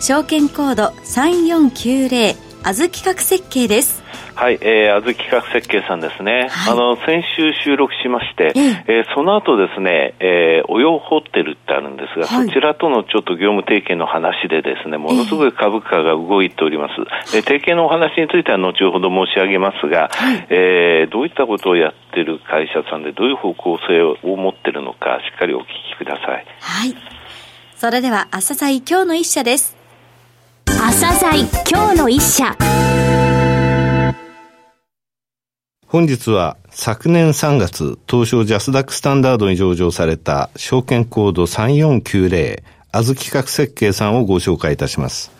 証券コード3490あず企画設計ですはい、えー、あず企画設計さんですね。はい、あの、先週収録しまして、えええー、その後ですね、えー、およホテルってあるんですが、はい、そちらとのちょっと業務提携の話でですね、ものすごい株価が動いております。えー、提携のお話については後ほど申し上げますが、はい、えー、どういったことをやってる会社さんで、どういう方向性を持ってるのか、しっかりお聞きください。はい。それでは、朝鮮今日の一社です。朝鮮今日の一社。本日は昨年3月、東証ジャスダックスタンダードに上場された証券コード3490、あず企画設計さんをご紹介いたします。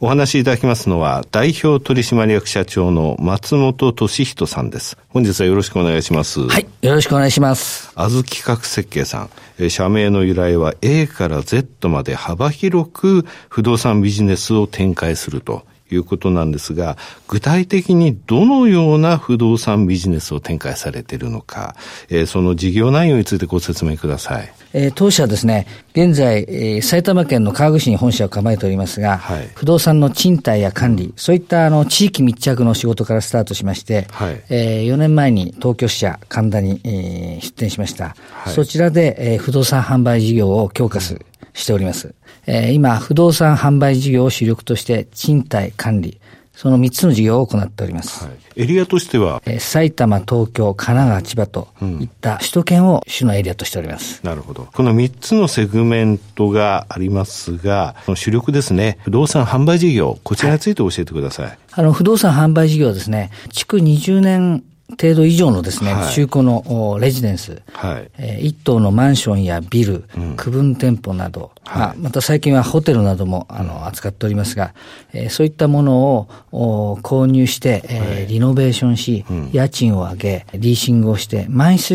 お話しいただきますのは、代表取締役社長の松本俊人さんです。本日はよろしくお願いします。はい、よろしくお願いします。あず企画設計さん、社名の由来は A から Z まで幅広く不動産ビジネスを展開するということなんですが、具体的にどのような不動産ビジネスを展開されているのか、えー、その事業内容についてご説明ください。えー、当社はですね、現在、えー、埼玉県の川口市に本社を構えておりますが、はい、不動産の賃貸や管理、そういったあの地域密着の仕事からスタートしまして、はい、えー、4年前に東京支社神田に、えー、出店しました。はい、そちらで、えー、不動産販売事業を強化する、しております。えー、今、不動産販売事業を主力として、賃貸管理、その3つの事業を行っております。はい、エリアとしては、えー、埼玉、東京、神奈川、千葉といった首都圏を主のエリアとしております。うん、なるほど。この3つのセグメントがありますが、主力ですね、不動産販売事業、こちらについて教えてください。はい、あの、不動産販売事業はですね、築20年程度以上のですね、はい、中古のレジデンス、はい、えー、一棟のマンションやビル、うん、区分店舗など、はい、まあ、また最近はホテルなどもあの扱っておりますが、えー、そういったものを購入して、えー、リノベーションし、うん、家賃を上げ、リーシングをして、満室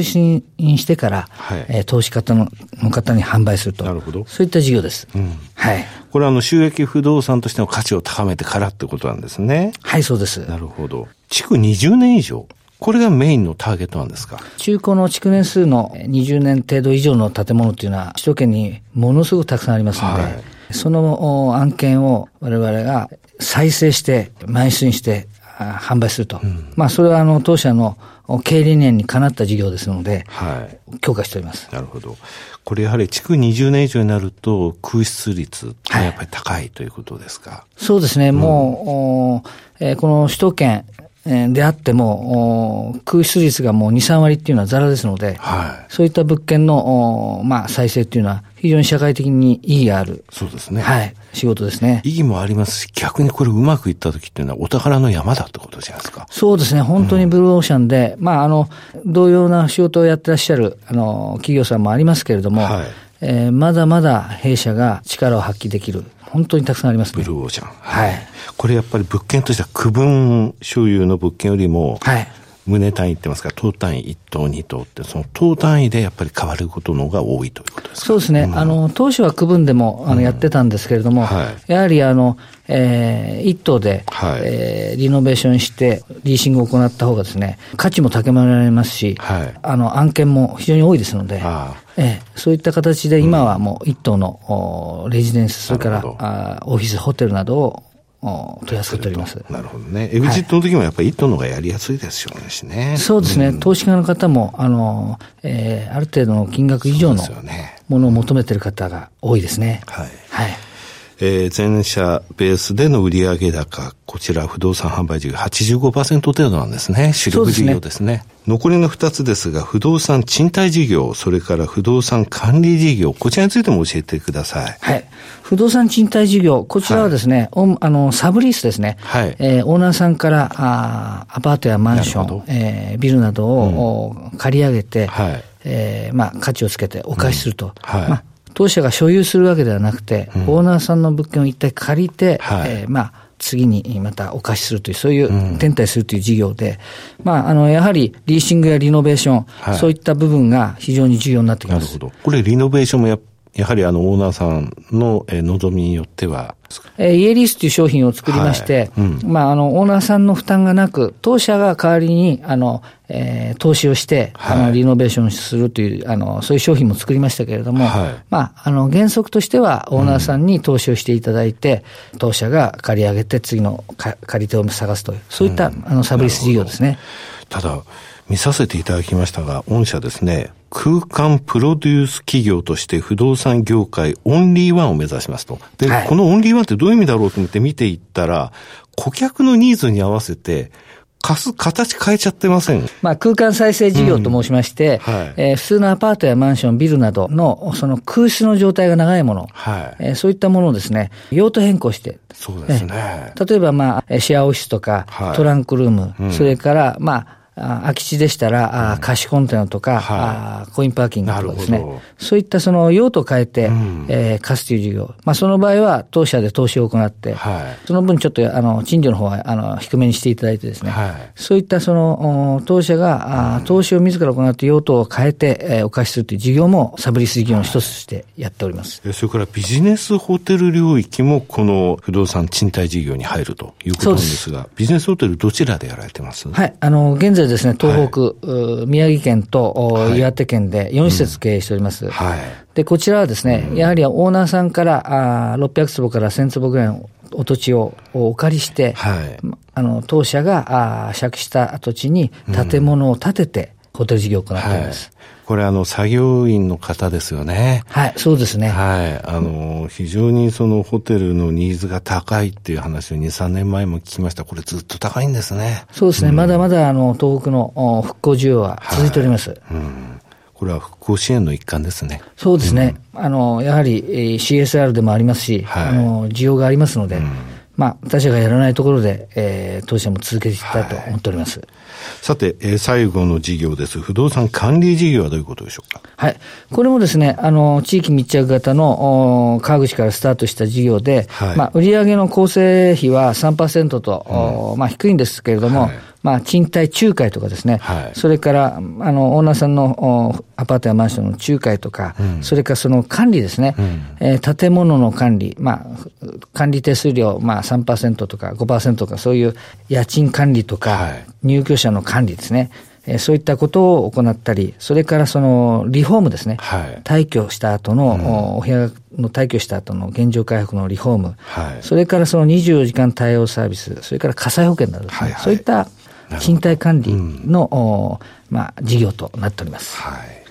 にしてから、はい、えー、投資家のの方に販売すると。なるほど。そういった事業です。うん、はい。これはあの収益不動産としての価値を高めてからってことなんですね。はい、そうです。なるほど。築20年以上。これがメインのターゲットなんですか？中古の築年数の20年程度以上の建物っていうのは、首都圏にものすごくたくさんありますので、はい、その案件を我々が再生して、満室にして販売すると。うん、まあ、それはあの、当社の経営理念にかなった事業ですので、はい、強化しております。なるほど。これやはり築20年以上になると空室率がやっぱり高いということですか、はい、そうですね。もう、えー、この首都圏、であっても、空室率がもう2、3割っていうのはザラですので、はい、そういった物件の、まあ、再生っていうのは非常に社会的に意義がある。そうですね。はい。仕事ですね。意義もありますし、逆にこれうまくいった時っていうのはお宝の山だってことじゃないですか。そうですね。本当にブルーオーシャンで、うん、まあ、あの、同様な仕事をやってらっしゃる、あの、企業さんもありますけれども、はい、えー、まだまだ弊社が力を発揮できる。本当にたくさんあります、ね、ブルーオーシャン。はい。これやっぱり物件としては区分所有の物件よりも、はい。棟単位ってますか、等単位1棟、2棟って、その等単位でやっぱり変わることの方が多いということですか？そうですね。うん、あの、当初は区分でも、あの、やってたんですけれども、うんはい、やはりあの、えー、1棟で、はい、えー、リノベーションして、リーシングを行った方がですね、価値も高められますし、はい、あの、案件も非常に多いですので、えー、そういった形で今はもう1棟の、レジデンス、それからあオフィス、ホテルなどを取り扱っております。なるほどね。エグジットの時もやっぱり一トの方がやりやすいですよね、はい、そうですね、うん、投資家の方も、あの、えー、ある程度の金額以上のものを求めている方が多いですね。はい。はい。えー、全社ベースでの売上高、こちら不動産販売事業85%程度なんですね。主力事業ですね。すね残りの2つですが、不動産賃貸事業、それから不動産管理事業、こちらについても教えてください。はい。不動産賃貸事業、こちらはですね、はい、あの、サブリースですね。はい。えー、オーナーさんからあアパートやマンション、えー、ビルなどを、うん、借り上げて、はい。えー、まあ、価値をつけてお貸しすると。うん、はい。まあ当社が所有するわけではなくて、うん、オーナーさんの物件を一体借りて、はい、えー、まあ、次にまたお貸しするという、そういう、転貸するという事業で、うん、まあ、あの、やはりリーシングやリノベーション、はい、そういった部分が非常に重要になってきます。なるほど。これ、リノベーションもややはりあの、オーナーさんの、え望みによっては、えー、イエリースという商品を作りまして、はい。うん、まあ、あの、オーナーさんの負担がなく、当社が代わりに、あの、えー、投資をして、はい、あの、リノベーションするという、あの、そういう商品も作りましたけれども、はい、まあ、あの、原則としては、オーナーさんに投資をしていただいて、うん、当社が借り上げて、次の借り手を探すという、そういった、うん、あの、サブリス事業ですね。ただ、見させていただきましたが、御社ですね、空間プロデュース企業として不動産業界オンリーワンを目指しますと。で、はい、このオンリーワンってどういう意味だろうと思って見ていったら、顧客のニーズに合わせて、貸す形変えちゃってません？まあ、空間再生事業と申しまして、うんはい、えー、普通のアパートやマンション、ビルなどの、その空室の状態が長いもの、はい。えー、そういったものをですね、用途変更して、そうですね。例えば、まあ、シェアオフィスとか、はい、トランクルーム、うん、それから、まあ、空き地でしたら、うん、貸しコンテナとか、はい、コインパーキングとかですね。そういったその用途を変えて、うん、えー、貸すという事業。まあその場合は当社で投資を行って、はい、その分ちょっとあの賃料の方はあの低めにしていただいてですね。はい、そういったその当社が、うん、投資を自ら行って用途を変えて、えー、お貸しするという事業もサブリス事業の一つとしてやっております。はい、それからビジネスホテル領域もこの不動産賃貸事業に入るということなんですが、ビジネスホテルどちらでやられてます？はい。あの、現在在ですね、東北、はい、宮城県と岩手県で4施設経営しております。うん、はい、で、こちらはですね、やはりオーナーさんからあ600坪から1000坪ぐらいのお土地をお借りして、はい、あの、当社があ借した土地に建物を建てて、ホテル事業を行っております。はいこれあの、作業員の方ですよね。はい、そうですね。はい。あの、非常にそのホテルのニーズが高いっていう話を2、3年前も聞きました。これずっと高いんですね。そうですね。うん、まだまだあの、東北の復興需要は続いております。はい、うん。これは復興支援の一環ですね。そうですね。うん、あの、やはり CSR でもありますし、はい、あの、需要がありますので、うんまあ、他社がやらないところで、えー、当社も続けていきたいと思っております。はい、さて、えー、最後の事業です。不動産管理事業はどういうことでしょうか？はい。これもですね、あの、地域密着型の川口からスタートした事業で、はい、まあ、売上の構成比は3%と、うん、まあ、低いんですけれども、はいまあ、賃貸仲介とかですね、はい、それから、あの、オーナーさんのアパートやマンションの仲介とか、うん、それからその管理ですね、うん、えー、建物の管理、まあ、管理手数料、まあ3%とか5%とか、そういう家賃管理とか、はい、入居者の管理ですね。えー、そういったことを行ったり、それからそのリフォームですね、はい、退去した後の、うん、お部屋の退去した後の現状回復のリフォーム、はい、それからその24時間対応サービス、それから火災保険などですね、はいはい、そういった賃貸管理の、うん、まあ、事業となっております。はい。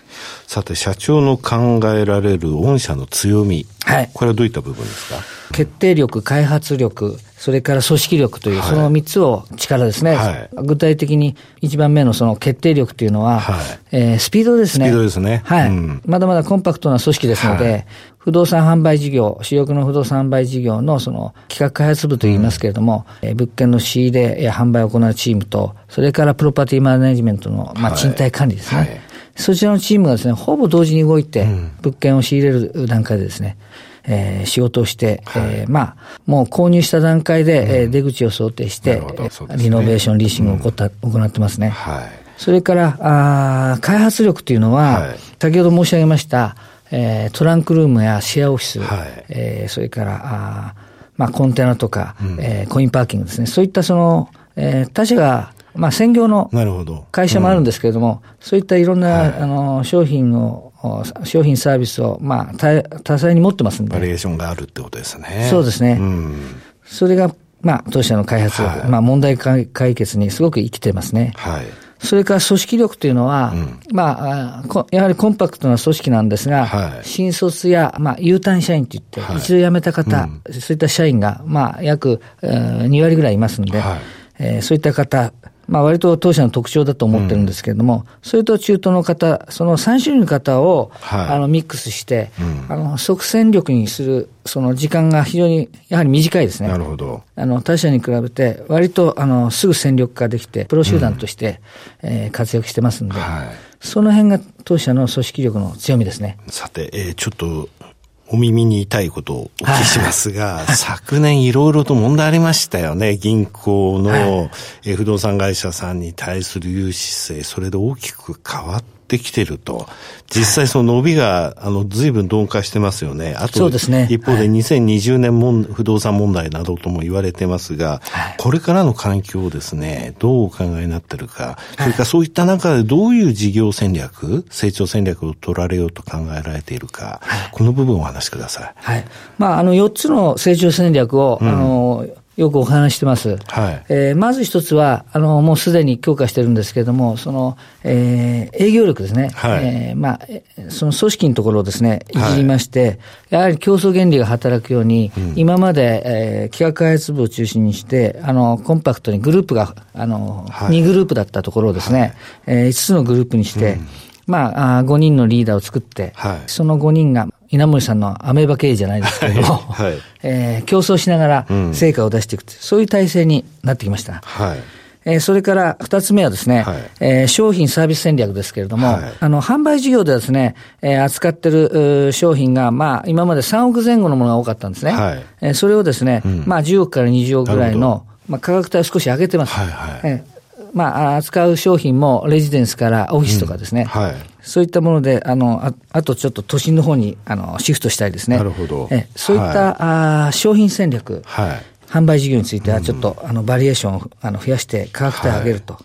さて、社長の考えられる御社の強み。はい。これはどういった部分ですか？決定力、開発力、それから組織力という、その3つを力ですね。はい、具体的に1番目のその決定力というのは、はい、えー、スピードですね。スピードですね。はい、うん、まだまだコンパクトな組織ですので、はい、不動産販売事業、主力の不動産販売事業のその企画開発部といいますけれども、うん、えー、物件の仕入れや販売を行うチームと、それからプロパティマネジメントの、まあ、賃貸管理ですね。そちらのチームがですね、ほぼ同時に動いて、物件を仕入れる段階でですね、えー、仕事をして、はい、えー、まあ、もう購入した段階で、うん、出口を想定して、ね、リノベーション、リーシングを行った、うん、行ってますね。はい。それから、あ開発力というのは、はい、先ほど申し上げました、えー、トランクルームやシェアオフィス、はい、えー、それから、あまあ、コンテナとか、うん、えー、コインパーキングですね。そういったその、えー、他社がまあ、専業の会社もあるんですけれども、うん、そういったいろんな、はい、あの商品を商品サービスを、まあ、多多彩に持ってますんで。バリエーションがあるってことですね。そうですね。うん、それが、まあ、当社の開発、はい、まあ、問題解決にすごく生きてますね。はい。それから組織力というのは、うん、まあ、やはりコンパクトな組織なんですが、はい、新卒や、まあ、U ターン社員といって、はい、一度辞めた方、うん、そういった社員が、まあ、約、えー、2割ぐらいいますので、はい、えー、そういった方、まあ割と当社の特徴だと思ってるんですけれども、うん、それと中東の方、その3種類の方を、はい、あのミックスして、うん、あの即戦力にする、その時間が非常にやはり短いですね。なるほど。あの他社に比べて、割とあのすぐ戦力化できて、プロ集団として、うん、えー、活躍してますんで、はい、その辺が当社の組織力の強みですね。さて、えー、ちょっとお耳に痛いことをお聞きしますが、昨年いろいろと問題ありましたよね。銀行の不動産会社さんに対する融資性、それで大きく変わってきてると。実際その伸びが、あの、随分鈍化してますよね。あと、そうですね。一方で2020年も不動産問題などとも言われてますが、これからの環境をですね、どうお考えになってるか、それからそういった中でどういう事業戦略、成長戦略を取られようと考えられているか、この部分をお話しください。はい。まあ、あの、4つの成長戦略を、うん、あの、よくお話してます。はい。えー、まず一つは、あの、もうすでに強化してるんですけれども、その、えー、営業力ですね。はい。えー、まあ、その組織のところをですね、いじりまして、はい、やはり競争原理が働くように、うん、今まで、えー、企画開発部を中心にして、あの、コンパクトにグループが、あの、はい、2グループだったところをですね、はい、えー、5つのグループにして、うんまあ、5人のリーダーを作って、はい、その5人が稲森さんのアメーバ経営じゃないですけれども、はい、えー、競争しながら成果を出していく、うん、そういう体制になってきました。はい。えー、それから二つ目はですね、はい、えー、商品サービス戦略ですけれども、はい、あの、販売事業ではですね、えー、扱ってる商品が、まあ、今まで3億前後のものが多かったんですね。はい、えー、それをですね、うん、まあ、10億から20億ぐらいの、まあ、価格帯を少し上げてます。はいはい。えーまあ、扱う商品もレジデンスからオフィスとかですね、うん。はい、そういったもので、あのああとちょっと都心の方にあのシフトしたいですね。なるほど。え。そういった、はい、あ商品戦略、はい、販売事業についてはちょっと、うん、あのバリエーションをあの増やして価格帯を上げると。はい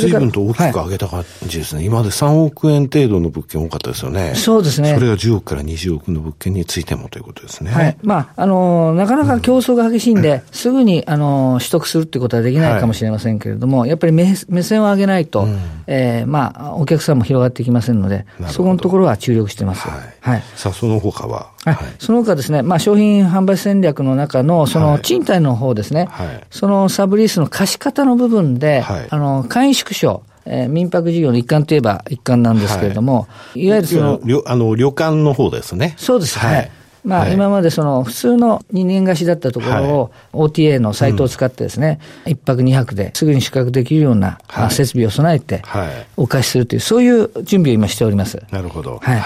随分と大きく上げた感じですね。はい、今まで3億円程度の物件多かったですよね。そうですね。それが10億から20億の物件についてもということですね。はい。まあ、あの、なかなか競争が激しいんで、うん、すぐに、あの、取得するっていうことはできないかもしれませんけれども、はい、やっぱり目目線を上げないと、うん、えー、まあ、お客さんも広がっていきませんので、そこのところは注力してます。はい。はい、さあ、その他は？はい、その他ですね、まあ、商品販売戦略の中の、その賃貸の方ですね、はい、そのサブリースの貸し方の部分で、はい、あの、簡易縮小、えー、民泊事業の一環といえば一環なんですけれども、はい、いわゆるその、あの旅館の方ですね。そうです、はい。まあ、今までその普通の2年貸しだったところを OTA のサイトを使ってですね、1泊2泊ですぐに宿泊できるような設備を備えてお貸しするという、そういう準備を今しております。なるほど。はい。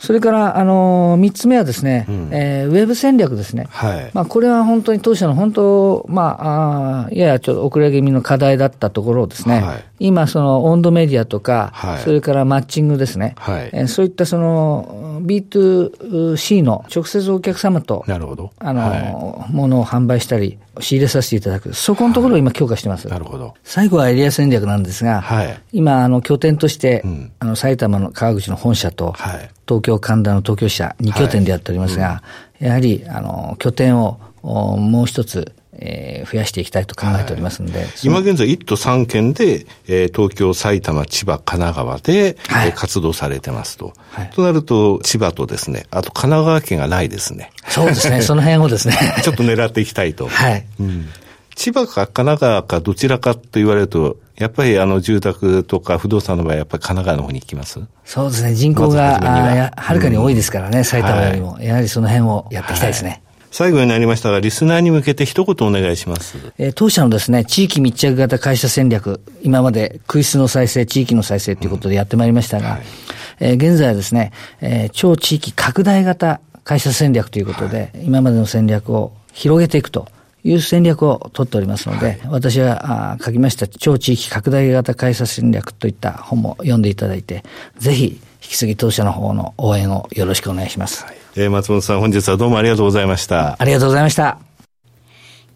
それから、あのー、3つ目はですね、うん、えー、ウェブ戦略ですね。はい。まあ、これは本当に当社の本当、まあ、あややちょっと遅れ気味の課題だったところをですね、はい、今、その、温度メディアとか、はい、それからマッチングですね。はい。えー、そういったその、B2C の直接お客様と、なるほど。あの、はい、ものを販売したり、仕入れさせていただく。そこのところを今強化してます。なるほど。最後はエリア戦略なんですが、はい、今、あの、拠点として、うん、あの、埼玉の川口の本社と、はい、東京神田の東京支社2拠点でやっておりますが、はいうん、やはり、あの、拠点をもう一つ、えー、増やしていきたいと考えておりますので、はい、今現在1都3県で、えー、東京、埼玉、千葉、神奈川で、はい、えー、活動されてますと、はい。となると、千葉とですね、あと神奈川県がないですね。そうですね、その辺をですね。ちょっと狙っていきたいと。はい。うん、千葉か神奈川かどちらかと言われると、やっぱりあの住宅とか不動産の場合、やっぱり神奈川の方に行きます？そうですね、人口が、ははるかに多いですからね、うん、埼玉よりも、やはりその辺をやっていきたいですね。はい最後になりましたが、リスナーに向けて一言お願いします。えー、当社のですね、地域密着型会社戦略、今まで空室の再生、地域の再生ということでやってまいりましたが、うんはい、えー、現在はですね、えー、超地域拡大型会社戦略ということで、はい、今までの戦略を広げていくという戦略を取っておりますので、はい、私が書きました超地域拡大型開発戦略といった本も読んでいただいて、ぜひ引き継ぎ当社の方の応援をよろしくお願いします。はい、えー、松本さん本日はどうもありがとうございました。ありがとうございました。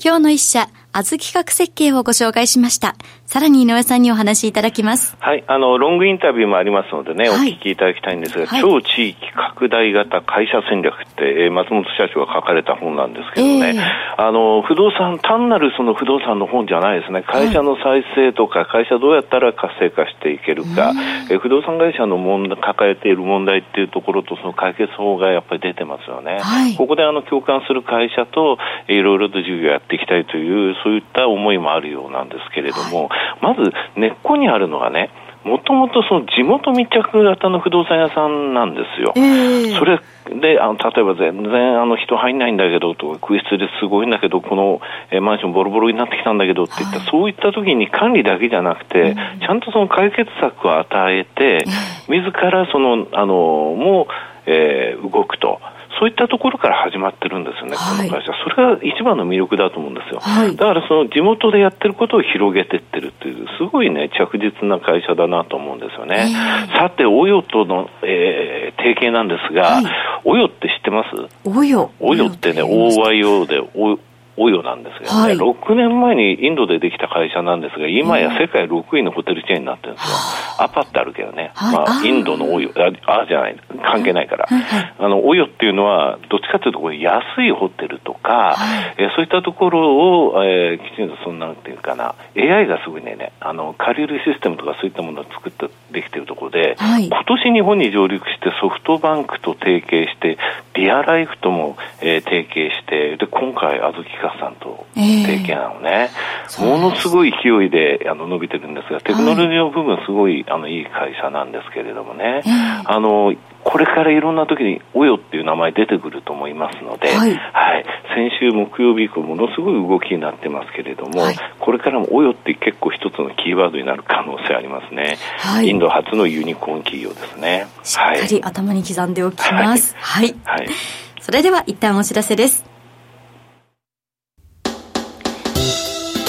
今日の一社、あず企画設計をご紹介しました。さらに井上さんにお話しいただきます。はい、あの、ロングインタビューもありますのでね、はい、お聞きいただきたいんですが、はい、超地域拡大型会社戦略って、えー、松本社長が書かれた本なんですけどね、えー、あの、不動産、単なるその不動産の本じゃないですね、会社の再生とか、会社どうやったら活性化していけるか、えー、不動産会社の問題抱えている問題っていうところと、その解決法がやっぱり出てますよね。はい、ここであの、共感する会社と、いろいろと授業やっていきたいという、そういった思いもあるようなんですけれども、まず根っこにあるのがね、もともとその地元密着型の不動産屋さんなんですよ。えー、それで、あの、例えば全然あの人入んないんだけどとか、空室ですごいんだけど、この、えマンションボロボロになってきたんだけどっていった、はい、そういった時に管理だけじゃなくて、うん、ちゃんとその解決策を与えて、自らその、あの、もう、えー、動くと。そういったところから始まってるんですよね、はい、この会社。それが一番の魅力だと思うんですよ。はい、だからその地元でやってることを広げてってるっていう、すごいね、着実な会社だなと思うんですよね。さて、オヨとの、えー、提携なんですが、はい、オヨって知ってます？オヨオヨってね、OYO で、おオヨなんですけどね、はい、6年前にインドでできた会社なんですが、今や世界6位のホテルチェーンになってるんですよ。アパってあるけどね、はい、まあ、インドのオヨ、ああじゃない、関係ないから、あの、オヨっていうのは、どっちかというと、これ安いホテルとか、はい、えー、そういったところを、えー、きちんとそんなんていうかな、AI がすぐにね、あの、借りるシステムとかそういったものを作って、できてるところで、はい、今年日本に上陸してソフトバンクと提携して、リアライフとも、えー、提携して、で、今回、あずきかさんと、提携なのね、えー、ものすごい勢いであの伸びてるんですが、テクノロジーの部分、すごいあのいい会社なんですけれどもね、えー、あのこれからいろんな時に、およっていう名前出てくると思いますので、はい、はい、先週木曜日以降、ものすごい動きになってますけれども、はい、これからもおよって結構一つのキーワードになる可能性ありますね。はい、インド初のユニコーン企業ですね。しっかり頭に刻んでおきます。はい。はい、それでは一旦お知らせです。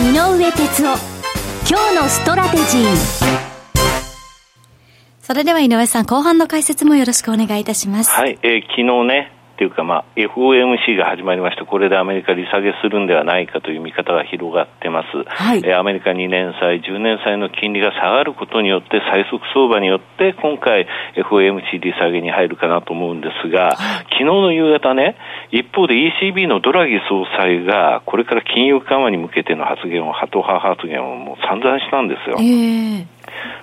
井上哲夫。今日のストラテジー。それでは井上さん後半の解説もよろしくお願いいたします。はい、えー、昨日ねっていうか、まあ、FOMC が始まりまして、これでアメリカ利下げするんではないかという見方が広がってます。はい、えアメリカ2年債、10年債の金利が下がることによって、最速相場によって、今回 FOMC 利下げに入るかなと思うんですが、昨日の夕方ね、一方で ECB のドラギ総裁が、これから金融緩和に向けての発言を、ハト派発言をもう散々したんですよ。えー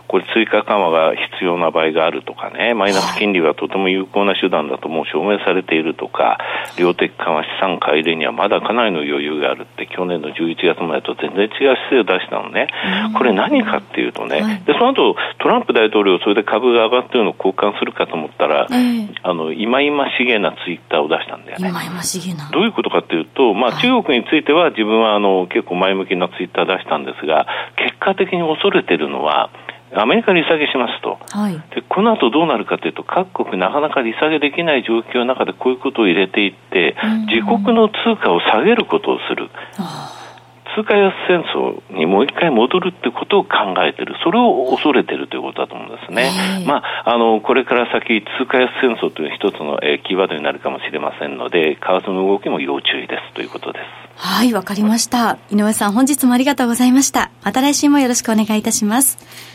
これ追加緩和が必要な場合があるとかね、マイナス金利はとても有効な手段だともう証明されているとか、量的緩和資産買い入れにはまだかなりの余裕があるって去年の11月までと全然違う姿勢を出したのね。これ何かっていうとね、で、その後トランプ大統領それで株が上がってるのを交換するかと思ったら、あの、今々しげなツイッターを出したんだよね。どういうことかっていうと、まあ中国については自分はあの結構前向きなツイッター出したんですが、結果的に恐れてるのは、アメリカ利下げしますと、はい、でこの後どうなるかというと、各国なかなか利下げできない状況の中でこういうことを入れていって、自国の通貨を下げることをする。通貨安戦争にもう一回戻るってことを考えてる、それを恐れてるということだと思うんですね。まあ、あの、これから先、通貨安戦争という一つの、えー、キーワードになるかもしれませんので、為替の動きも要注意ですということです。はい、わかりました。井上さん、本日もありがとうございました。また来週もよろしくお願いいたします。